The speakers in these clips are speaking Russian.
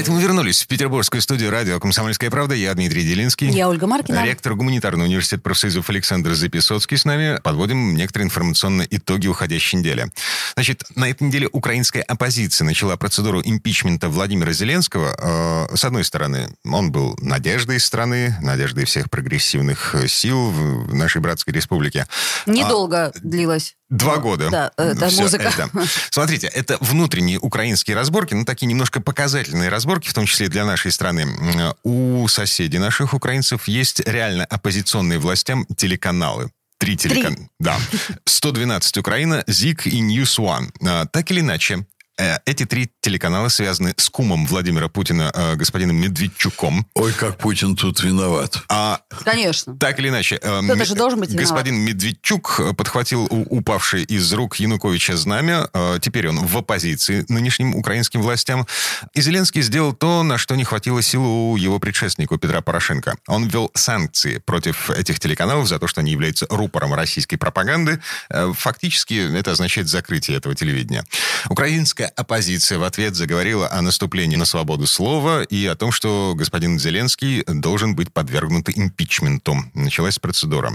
Это мы вернулись в петербургскую студию радио «Комсомольская правда». Я Дмитрий Делинский. Я Ольга Маркина. Ректор гуманитарного университета профсоюзов Александр Записоцкий с нами. Подводим некоторые информационные итоги уходящей недели. Значит, на этой неделе украинская оппозиция начала процедуру импичмента Владимира Зеленского. Э, с одной стороны, он был надеждой страны, надеждой всех прогрессивных сил в нашей братской республике. Недолго а... длилась. Два года. Да, это Все музыка. Это. Смотрите, это внутренние украинские разборки, ну, такие немножко показательные разборки, в том числе для нашей страны. У соседей наших украинцев есть реально оппозиционные властям телеканалы. Три телеканала. Да. 112 Украина, ЗИК и News One. А, так или иначе, Э, эти три телеканала связаны с кумом Владимира Путина, э, господином Медведчуком. Ой, как Путин тут виноват. А, Конечно. Так или иначе. Э, Кто-то же должен быть Господин виноват. Медведчук подхватил упавшее из рук Януковича знамя. Теперь он в оппозиции нынешним украинским властям. И Зеленский сделал то, на что не хватило сил у его предшественника Петра Порошенко. Он ввел санкции против этих телеканалов за то, что они являются рупором российской пропаганды. Фактически это означает закрытие этого телевидения. Украинская оппозиция в ответ заговорила о наступлении на свободу слова и о том, что господин Зеленский должен быть подвергнут импичменту. Началась процедура.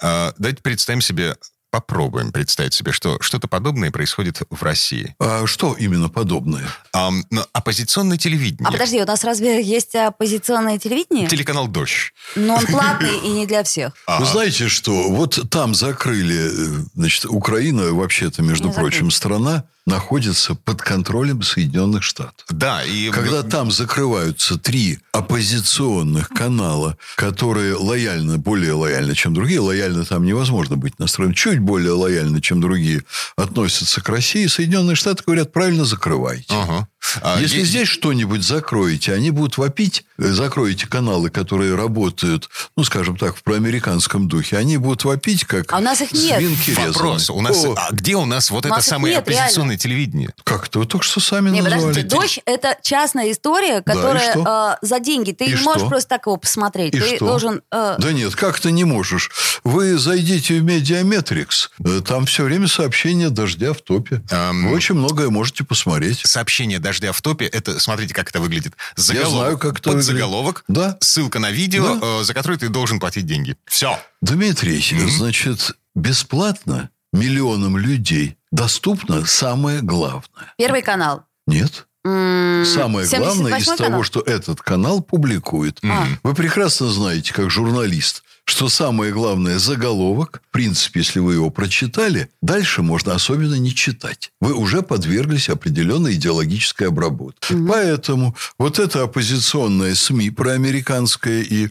А, давайте представим себе попробуем представить себе, что что-то подобное происходит в России. А что именно подобное? А, ну, оппозиционное телевидение. А подожди, у нас разве есть оппозиционное телевидение? Телеканал «Дождь». Но он платный и не для всех. Вы знаете что? Вот там закрыли, э, значит, Украина вообще-то, между прочим, страна, находится под контролем Соединенных Штатов. Да, и... Когда там закрываются три оппозиционных канала, которые лояльны, более лояльны, чем другие, лояльно там невозможно быть настроен, чуть более лояльны, чем другие, относятся к России, Соединенные Штаты говорят, правильно закрывайте. Ага. А Если есть... здесь что-нибудь закроете, они будут вопить, э, закроете каналы, которые работают, ну, скажем так, в проамериканском духе, они будут вопить, как а у нас их нет. свинки Вопрос. У нас, а где у нас вот у это нас самое нет, оппозиционное реально. телевидение? Как-то вы только что сами не, назвали. Подождите, «Дождь» – это частная история, которая да, э, за деньги. Ты и не что? можешь просто так его посмотреть. И Ты что? должен... Э... Да нет, как ты не можешь? Вы зайдите в Медиаметрикс, э, там все время сообщения «Дождя» в топе. Эм... Вы очень многое можете посмотреть. Сообщение «Дождя» в топе – это, смотрите, как это выглядит. Заголовок, Я знаю, как это под заголовок, да? ссылка на видео, да? э, за которое ты должен платить деньги. Все. Дмитрий, mm-hmm. значит, бесплатно миллионам людей доступно самое главное. Первый канал. Нет. Самое главное из канал? того, что этот канал публикует. А. Вы прекрасно знаете, как журналист, что самое главное заголовок, в принципе, если вы его прочитали, дальше можно особенно не читать. Вы уже подверглись определенной идеологической обработке. Угу. Поэтому вот это оппозиционное СМИ проамериканское и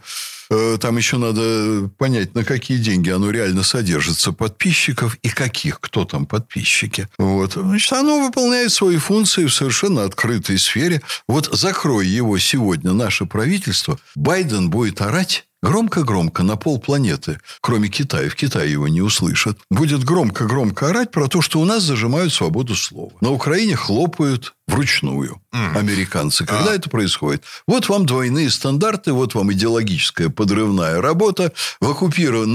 Э, там еще надо понять, на какие деньги оно реально содержится подписчиков и каких, кто там подписчики. Вот. Значит, оно выполняет свои функции в совершенно открытой сфере. Вот закрой его сегодня наше правительство, Байден будет орать громко-громко на пол планеты, кроме Китая, в Китае его не услышат, будет громко-громко орать про то, что у нас зажимают свободу слова. На Украине хлопают вручную mm. американцы. Когда а. это происходит? Вот вам двойные стандарты, вот вам идеологическая подрывная работа. В оккупированной,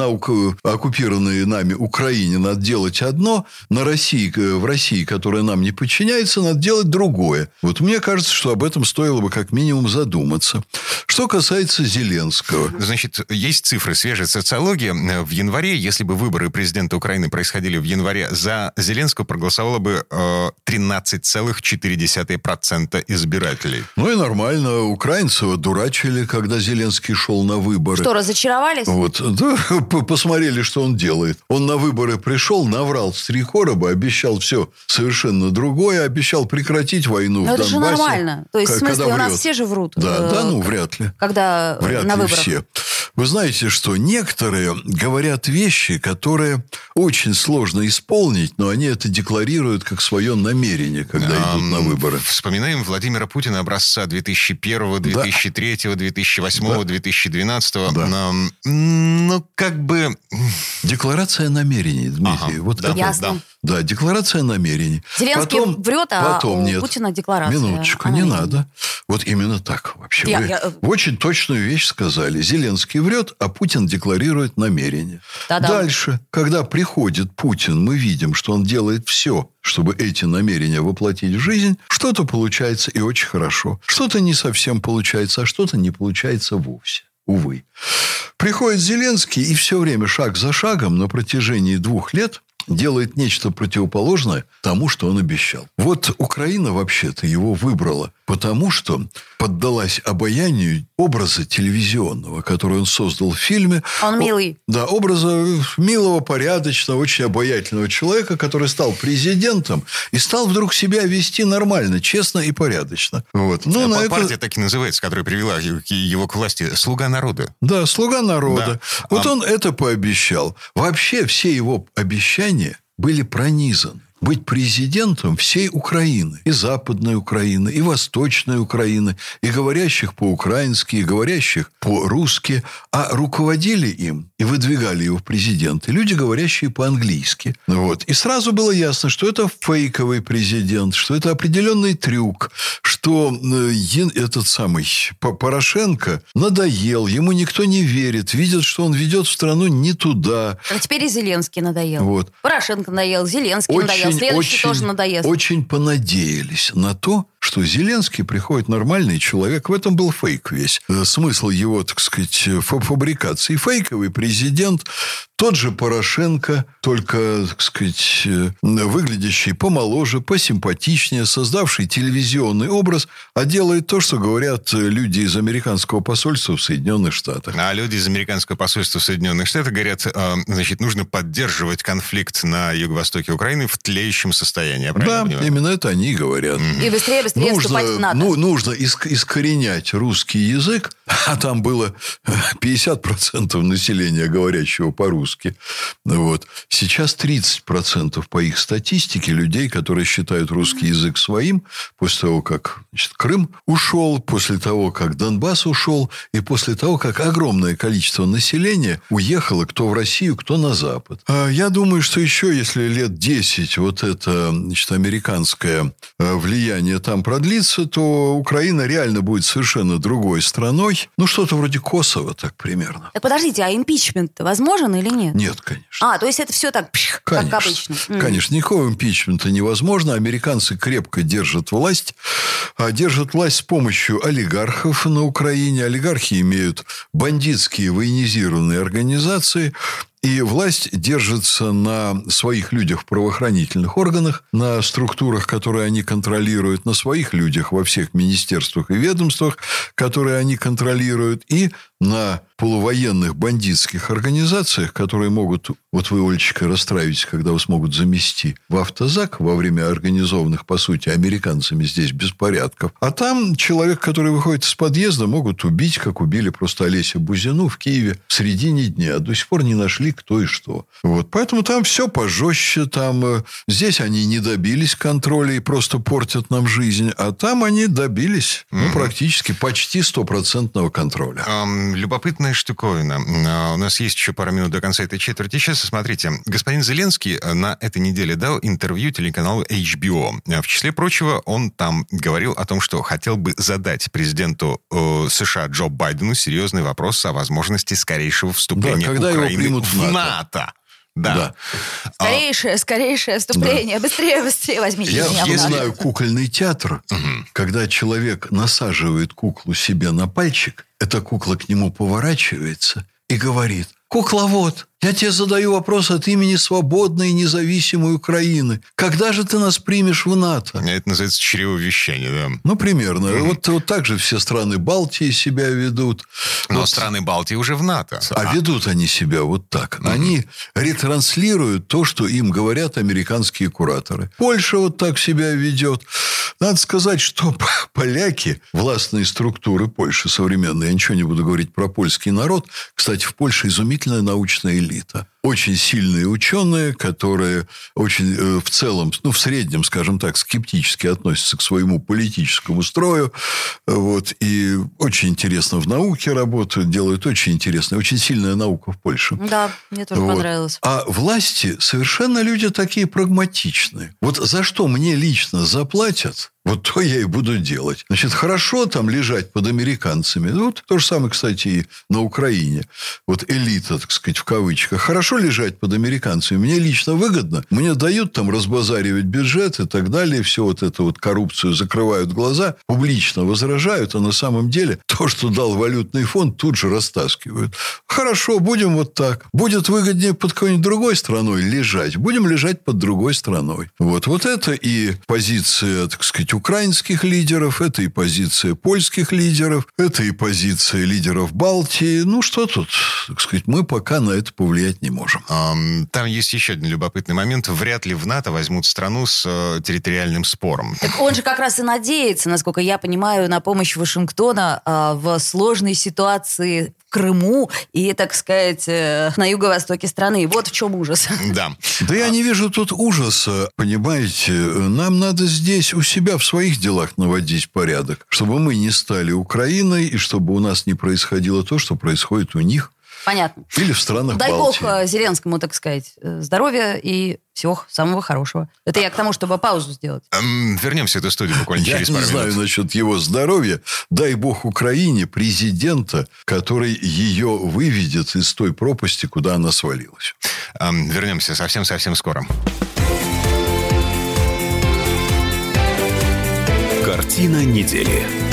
на оккупированной нами Украине надо делать одно, на России, в России, которая нам не подчиняется, надо делать другое. Вот мне кажется, что об этом стоило бы как минимум задуматься. Что касается Зеленского. Значит, есть цифры, свежая социология. В январе, если бы выборы президента Украины происходили в январе, за Зеленского проголосовало бы э, 13,4 0,2% избирателей. Ну и нормально. Украинцев дурачили, когда Зеленский шел на выборы. Что, разочаровались? Вот. Да, посмотрели, что он делает. Он на выборы пришел, наврал с три короба, обещал все совершенно другое, обещал прекратить войну Но в это Донбассе. же нормально. То есть, в смысле, у нас все же врут. Да, э, да, ну, вряд ли. Когда вряд на ли выборах. все. Вы знаете, что некоторые говорят вещи, которые очень сложно исполнить, но они это декларируют как свое намерение, когда идут на выборы. Вспоминаем Владимира Путина образца 2001, 2003, да. 2008, да. 2012. Да. Ну, как бы... Декларация намерений, Дмитрий. Ага. Вот да, Ясно. Да, декларация намерений. Зеленский потом, врет, а потом у нет. Путина декларация. Минуточку, не надо. Вот именно так вообще. Я, Вы я... очень точную вещь сказали. Зеленский врет, а Путин декларирует намерение. Да-да. Дальше, когда приходит Путин, мы видим, что он делает все, чтобы эти намерения воплотить в жизнь. Что-то получается и очень хорошо. Что-то не совсем получается, а что-то не получается вовсе. Увы. Приходит Зеленский и все время шаг за шагом на протяжении двух лет делает нечто противоположное тому, что он обещал. Вот Украина вообще-то его выбрала, потому что поддалась обаянию образа телевизионного, который он создал в фильме. Он милый. Да, образа милого, порядочного, очень обаятельного человека, который стал президентом и стал вдруг себя вести нормально, честно и порядочно. Вот. Ну, а на партия это... так и называется, которая привела его к власти. «Слуга народа». Да, «Слуга народа». Да. Вот а... он это пообещал. Вообще все его обещания были пронизаны быть президентом всей Украины. И Западной Украины, и Восточной Украины, и говорящих по-украински, и говорящих по-русски. А руководили им и выдвигали его в президенты люди, говорящие по-английски. Вот. И сразу было ясно, что это фейковый президент, что это определенный трюк, что э, этот самый Порошенко надоел, ему никто не верит, видят, что он ведет страну не туда. А теперь и Зеленский надоел. Вот. Порошенко надоел, Зеленский Очень надоел следующий очень, тоже надоест. Очень понадеялись на то, что Зеленский приходит нормальный человек. В этом был фейк весь. Э, смысл его, так сказать, фабрикации. Фейковый президент, тот же Порошенко, только, так сказать, э, выглядящий помоложе, посимпатичнее, создавший телевизионный образ, а делает то, что говорят люди из американского посольства в Соединенных Штатах. А люди из американского посольства в Соединенных Штатах говорят, э, значит, нужно поддерживать конфликт на юго-востоке Украины в тлеющем состоянии. да, понимаю? именно это они говорят. И быстрее, быстрее нужно, НАТО. Ну, нужно искоренять русский язык, а там было 50% населения, говорящего по-русски. Вот. Сейчас 30% по их статистике людей, которые считают русский язык своим, после того, как значит, Крым ушел, после того, как Донбасс ушел, и после того, как огромное количество населения уехало кто в Россию, кто на Запад. А я думаю, что еще, если лет 10 вот это значит, американское э, влияние там продлится, то Украина реально будет совершенно другой страной. Ну, что-то вроде Косово, так примерно. Так подождите, а импичмент возможен или нет? Нет, конечно. А, то есть это все так, пш, конечно, как обычно. Конечно, никакого импичмента невозможно. Американцы крепко держат власть. А держат власть с помощью олигархов на Украине. Олигархи имеют бандитские военизированные организации. И власть держится на своих людях в правоохранительных органах, на структурах, которые они контролируют, на своих людях во всех министерствах и ведомствах, которые они контролируют, и на полувоенных бандитских организациях, которые могут, вот вы, Олечка, расстраиваетесь, когда вас могут замести в автозак во время организованных, по сути, американцами здесь беспорядков. А там человек, который выходит из подъезда, могут убить, как убили просто Олеся Бузину в Киеве в середине дня. До сих пор не нашли кто и что. Вот. Поэтому там все пожестче. Там, э, здесь они не добились контроля и просто портят нам жизнь. А там они добились ну, практически почти стопроцентного контроля. Um, любопытная штуковина. А, у нас есть еще пару минут до конца этой четверти часа. Смотрите, господин Зеленский э, на этой неделе дал интервью телеканалу HBO. В числе прочего, он там говорил о том, что хотел бы задать президенту э, США Джо Байдену серьезный вопрос о возможности скорейшего вступления да, когда Украины его примут в НАТО. НАТО. Да. да. Скорейшее, скорейшее вступление. Да. Быстрее, быстрее возьмите Я, меня. Я знаю кукольный театр, угу. когда человек насаживает куклу себе на пальчик, эта кукла к нему поворачивается и говорит, кукловод, Я тебе задаю вопрос от имени свободной и независимой Украины. Когда же ты нас примешь в НАТО? Это называется чревовещание, да? Ну, примерно. Mm-hmm. Вот, вот так же все страны Балтии себя ведут. Но вот. страны Балтии уже в НАТО. А, а ведут они себя вот так. Mm-hmm. Они ретранслируют то, что им говорят американские кураторы. Польша вот так себя ведет. Надо сказать, что поляки, властные структуры Польши современные, я ничего не буду говорить про польский народ. Кстати, в Польше изумительная научная элита очень сильные ученые, которые очень э, в целом, ну, в среднем, скажем так, скептически относятся к своему политическому строю. Вот, и очень интересно в науке работают, делают очень интересно. Очень сильная наука в Польше. Да, мне тоже вот. понравилось. А власти совершенно люди такие прагматичные. Вот за что мне лично заплатят, вот то я и буду делать. Значит, хорошо там лежать под американцами. Ну, вот то же самое, кстати, и на Украине. Вот элита, так сказать, в кавычках. Хорошо лежать под американцами. Мне лично выгодно. Мне дают там разбазаривать бюджет и так далее. Все вот это вот коррупцию закрывают глаза, публично возражают, а на самом деле то, что дал валютный фонд, тут же растаскивают. Хорошо, будем вот так. Будет выгоднее под какой-нибудь другой страной лежать. Будем лежать под другой страной. Вот, вот это и позиция, так сказать, позиция украинских лидеров, это и позиция польских лидеров, это и позиция лидеров Балтии. Ну, что тут, так сказать, мы пока на это повлиять не можем. Там есть еще один любопытный момент. Вряд ли в НАТО возьмут страну с э, территориальным спором. Так он же как раз и надеется, насколько я понимаю, на помощь Вашингтона а, в сложной ситуации Крыму и, так сказать, э, на юго-востоке страны. Вот в чем ужас. Да. Да я не вижу тут ужаса, понимаете. Нам надо здесь у себя в своих делах наводить порядок, чтобы мы не стали Украиной и чтобы у нас не происходило то, что происходит у них. Понятно. Или в странах Дай Балтии. бог э, Зеленскому, так сказать, э, здоровья и всего самого хорошего. Это я к тому, чтобы паузу сделать. Эм, вернемся в эту студию буквально через пару минут. Я не знаю насчет его здоровья. Дай бог Украине президента, который ее выведет из той пропасти, куда она свалилась. Эм, вернемся совсем-совсем скоро. Картина недели.